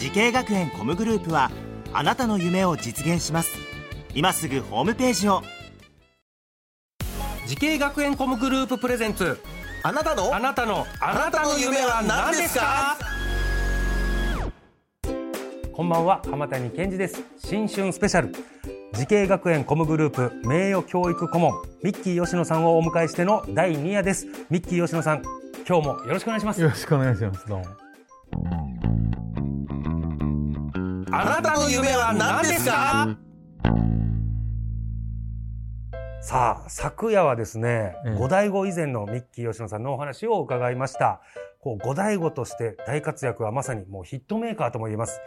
滋慶学園 COMグループはあなたの夢を実現します。今すぐホームページを。滋慶学園 COMグループ presents。あなたの？あなたの。あなたの夢は何ですか？こんばんは。浜谷健二です。新春スペシャル。滋慶学園 COMグループ名誉教育顧問ミッキー吉野さんをお迎えしての第2夜です。ミッキー吉野さん今日もよろしくお願いします。よろしくお願いします。どうも。あなたの夢は何ですか？さあ昨夜はですね、ええ。五醍醐以前のミッキー吉野さんのお話を伺いました。こう五醍醐として大活躍はまさにもうヒットメーカーとも言えます。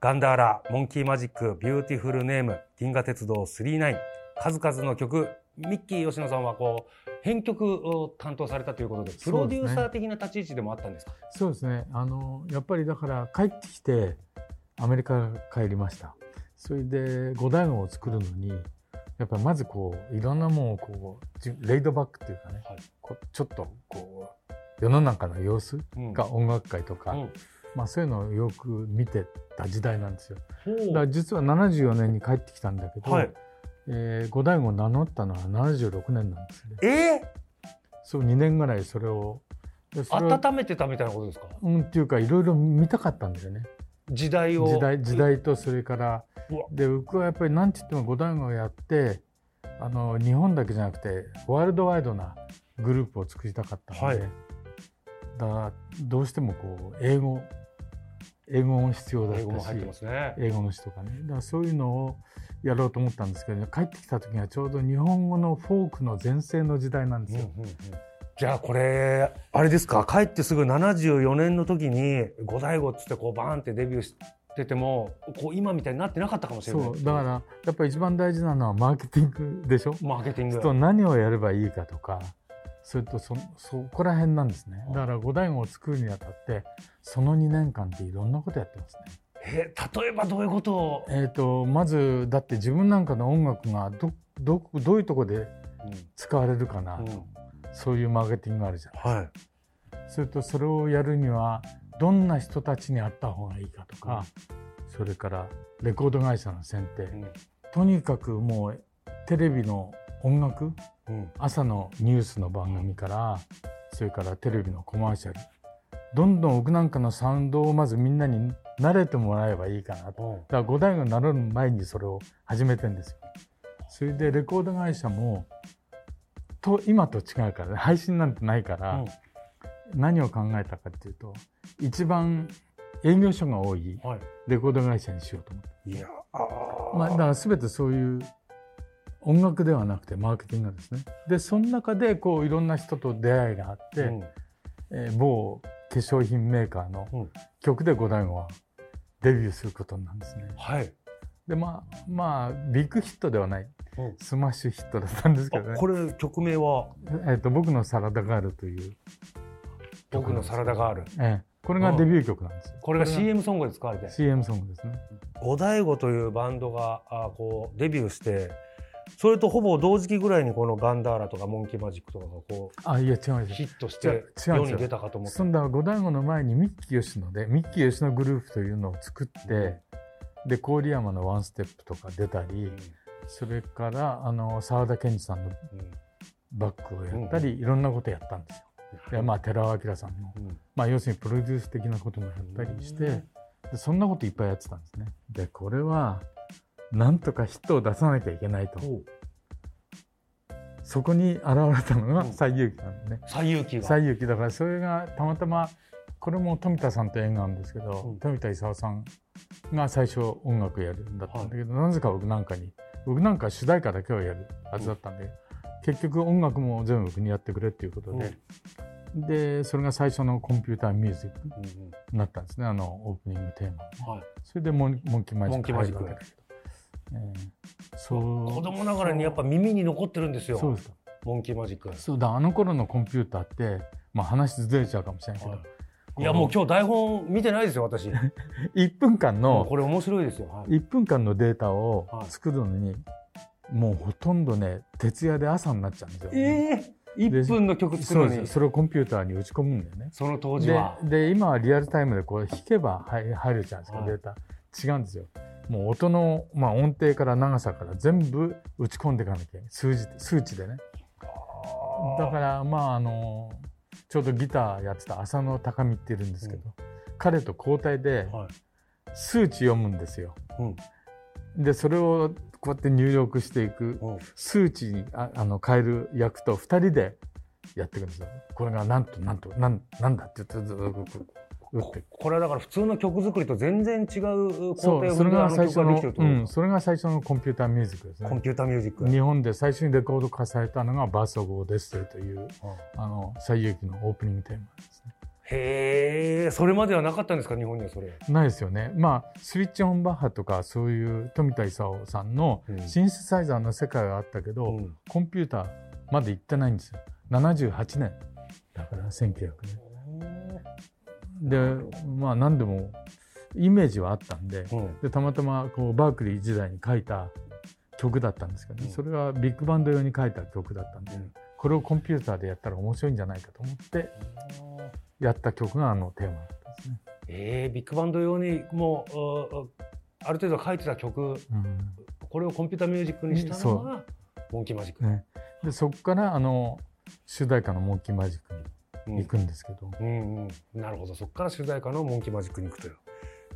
ガンダーラ、モンキーマジック、ビューティフルネーム、銀河鉄道39、数々の曲、ミッキー吉野さんはこう、編曲を担当されたということで、プロデューサー的な立ち位置でもあったんですか？そうですね。あの、やっぱりだから帰ってきて、アメリカ帰りました。それで、五大悟を作るのに、やっぱりまずこう、いろんなものをこう、じレイドバックっていうかね、はいこうちょっとこう、世の中の様子うんが音楽界とか、うんまあそういうのをよく見てた時代なんですよ。だから実は74年に帰ってきたんだけど、はいえー五大悟を名乗ったのは76年なんですよね。えそう、2年ぐらいそれを。温めてたみたいなことですか？うん、っていうかいろいろ見たかったんだよね時代を。時代時代とそれからで僕はやっぱり何て言っても五代をやってあの日本だけじゃなくてワールドワイドなグループを作りたかったので、はいだからどうしてもこう英語英語も必要だったしね。英語の詩とかねだからそういうのをやろうと思ったんですけど、帰ってきた時にはちょうど日本語のフォークの全盛の時代なんですよ。じゃあこれあれですか？帰ってすぐ74年の時に五醍醐っつってこうバーンってデビューしててもこう今みたいになってなかったかもしれない。そうだからやっぱり一番大事なのはマーケティングでしょ？マーケティング。と何をやればいいかとかそれとそそこら辺なんですね。だから五代醐を作るにあたってその2年間っていろんなことやってますね。え例えばどういうこと？を、えー、とまずだって自分なんかの音楽がどどどういうとこで使われるかなと、うんそういうマーケティングがあるじゃないはい。それとそれをやるにはどんな人たちに会った方がいいかとか、それからレコード会社の選定、うん。とにかくもうテレビの音楽うん。朝のニュースの番組からそれからテレビのコマーシャルどんどん僕なんかのサウンドをまずみんなに慣れてもらえばいいかなと。だから五代がなる前にそれを始めてんですよ。それでレコード会社もと今と違うからね。配信なんてないから、何を考えたかっていうと一番営業所が多いはい。レコード会社にしようと思って、いやあー。まあ、だから全てそういう音楽ではなくてマーケティングですね。でその中でこういろんな人と出会いがあって、うん。えー某化粧品メーカーのうん。曲で五代醐はデビューすることになるんですね。はい。でまあまあビッグヒットではない、うんスマッシュヒットだったんですけどね。あこれ曲名は？えーと僕のサラダガールという、「僕のサラダガール。えーこれがデビュー曲なんですよ。」これが CM ソングで使われて CM ソングですね。五醍醐というバンドがあこうデビューしてそれとほぼ同時期ぐらいにこのガンダーラとかモンキーマジックとかがこあいや違うんうですヒットして世に出たかと思って。そんな五代醐の前にミッキー吉野でミッキー吉野グループというのを作って、で郡山のワンステップとか出たり、それからあの沢田研二さんのバックをやったり、いろんなことやったんですよ。でまあ寺尾明さんの、うん。まあ、要するにプロデュース的なこともやったりして、でそんなこといっぱいやってたんですね。でこれはなんとかヒットを出さなきゃいけないと。そこに現れたのがうん。西遊記なんでね。西遊記が。西遊記だからそれがたまたまこれも富田さんと縁があるんですけど、うん。富田勲さんが最初音楽やるんだったんだけど、なぜか僕なんかに僕なんか主題歌だけをやるはずだったんで、結局音楽も全部僕にやってくれっていうことで、で、それが最初のコンピューターミュージックうんうんになったんですね、あの、オープニングテーマ。はい。それでモンモンキーマジック入るわけだけど。ええそう。子供ながらにやっぱ耳に残ってるんですよ。そうですか。モンキーマジック。そうだ、あの頃のコンピューターって、まあ話ずれちゃうかもしれないけど、はいいやもう今日台本見てないですよ私。1分間の、これ面白いですよ。はい1分間のデータをはい作るのに、もうほとんどね、徹夜で朝になっちゃうんですよ。ええ一分の曲作るのにそうです。それをコンピューターに打ち込むんだよね。その当時では。で、今はリアルタイムでこう弾けば入入るじゃないですか、はいデータ。違うんですよ。もう音の、まあ、音程から長さから全部打ち込んでいかなきゃいけない。数字で、数値でね。だから、まあ、あの、ちょうどギターやってた浅野高見っているんですけど、彼と交代ではい数値読むんですよ。うんで、それをこうやって入力していく。うん数値にああの変える役と二人でやっていくんですよ。これがなんとなんとなんなんだって言ってずっと打って。これはだから普通の曲作りと全然違う工程それが最初のであの曲ができてるってこうん、それが最初のコンピューターミュージックですね。かコンピューターミュージック。日本で最初にレコード化されたのがバーソゴーデステルという、あの、最遊記のオープニングテーマですね。へえ、それまではなかったんですか？日本にはそれ。ないですよね。まあ、スイッチオンバッハとか、そういう富田勲さんのうんシンセサイザーの世界はあったけど、うんコンピューターまで行ってないんですよ。78年。だから1900年。で、まあ何でもイメージはあったんで、うん。でたまたまこうバークリー時代に書いた曲だったんですけど、ね。うん。それはビッグバンド用に書いた曲だったんで、うん。これをコンピューターでやったら面白いんじゃないかと思ってやった曲があのテーマだったんですね。えー、ビッグバンド用にもうある程度書いてた曲うん。これをコンピューターミュージックにしたのがモンキーマジック。ね、でそこからあの主題歌の「モンキーマジック」行くんですけど、うんうん、なるほど。そこから主題歌の「モンキーマジック」に行くという。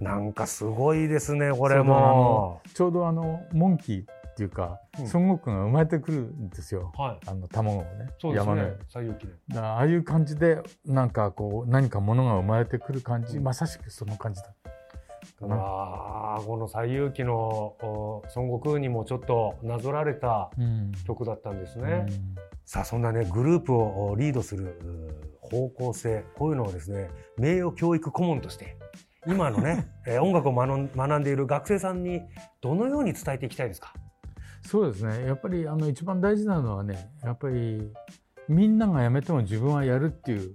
なんかすごいですねこれも。ちょうどあのモンキーっていうか、うん。孫悟空が生まれてくるんですよ。はい。あの卵をね。そうですね。山の上に。西遊記ねだからああいう感じでなんかこう何かものが生まれてくる感じ、うん。まさしくその感じだかな。あーこの西遊記のお孫悟空にもちょっとなぞられたうん。曲だったんですうね、んさあそんなねグループをおリードするう方向性こういうのをですね名誉教育顧問として今のね、えー音楽を学んでいる学生さんにどのように伝えていきたいですか？そうですね。やっぱりあの一番大事なのはねやっぱりみんながやめても自分はやるっていう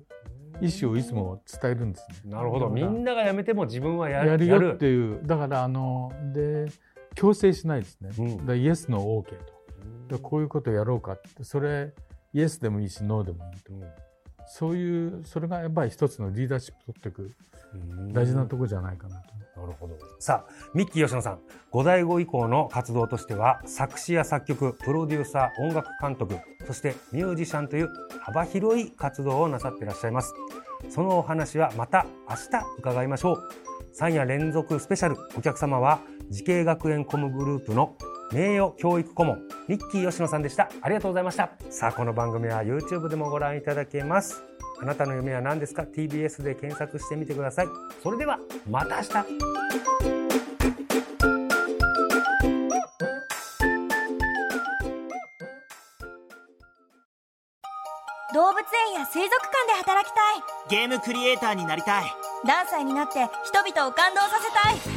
意思をいつも伝えるんですね。なるほど。みんなが。やめても自分はややるよっていうだからあので強制しないですね。うん。だイエスノー OK とでこういうことやろうかって。それイエスでもいいしノーでもいいとそういうそれがやっぱり一つのリーダーシップ取っていくうん大事なところじゃないかなと。なるほど。さあ、ミッキー吉野さん、ゴダイゴ以降の活動としては、作詞や作曲、プロデューサー、音楽監督、そしてミュージシャンという幅広い活動をなさっていらっしゃいます。そのお話はまた明日伺いましょう。3夜連続スペシャル、お客様は、滋慶学園 COMグループの名誉教育顧問、ミッキー吉野さんでした。ありがとうございました。さあ、この番組は YouTube でもご覧いただけます。あなたの夢は何ですか ?TBS で検索してみてください。それでは、また明日動物園や水族館で働きたいゲームクリエイターになりたい何歳になって人々を感動させたい